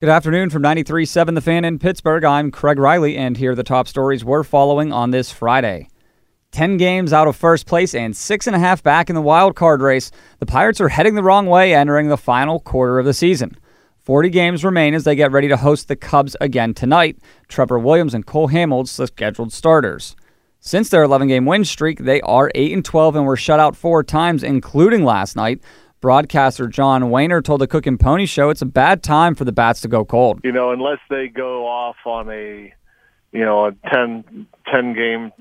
Good afternoon from 93.7 The Fan in Pittsburgh. I'm Craig Riley, and here are the top stories we're following on this Friday. 10 games out of first place and six and a half back in the wild card race, the Pirates are heading the wrong way entering the final quarter of the season. 40 games remain as they get ready to host the Cubs again tonight. Trevor Williams and Cole Hamels, the scheduled starters. Since their 11 game win streak, they are 8 and 12 and were shut out four times, including last night. Broadcaster John Wehner told the Cook and Poni Show it's a bad time for the bats to go cold. You know, unless they go off on a, you know, a 10, 10 game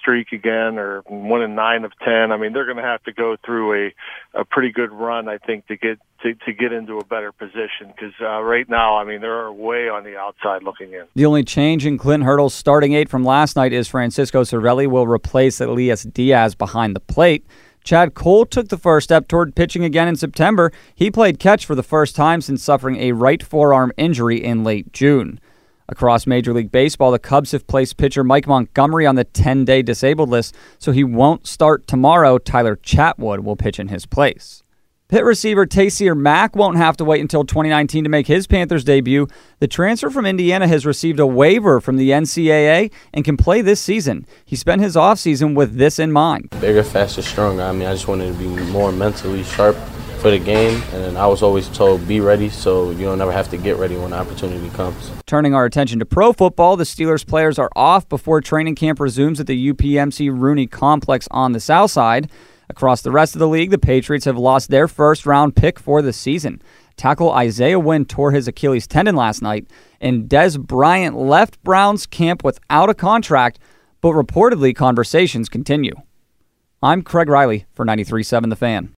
streak again or one in nine of ten. I mean, they're going to have to go through a a pretty good run, I think, to get to, to get into a better position. Because uh, right now, I mean, they're way on the outside looking in. The only change in Clint Hurdle's starting eight from last night is Francisco Cervelli will replace Elias Diaz behind the plate. Chad Kuhl took the first step toward pitching again in September. He played catch for the first time since suffering a right forearm injury in late June. Across Major League Baseball, the Cubs have placed pitcher Mike Montgomery on the 10 day disabled list, so he won't start tomorrow. Tyler Chatwood will pitch in his place. Pitt receiver Taysir Mack won't have to wait until 2019 to make his Panthers debut. The transfer from Indiana has received a waiver from the NCAA and can play this season. He spent his offseason with this in mind. Bigger, faster, stronger. I mean, I just wanted to be more mentally sharp for the game, and I was always told be ready, so you don't ever have to get ready when the opportunity comes. Turning our attention to pro football, the Steelers players are off before training camp resumes at the UPMC Rooney Complex on the south side. Across the rest of the league, the Patriots have lost their first round pick for the season. Tackle Isaiah Wynn tore his Achilles tendon last night, and Dez Bryant left Browns camp without a contract, but reportedly conversations continue. I'm Craig Riley for 93.7 The Fan.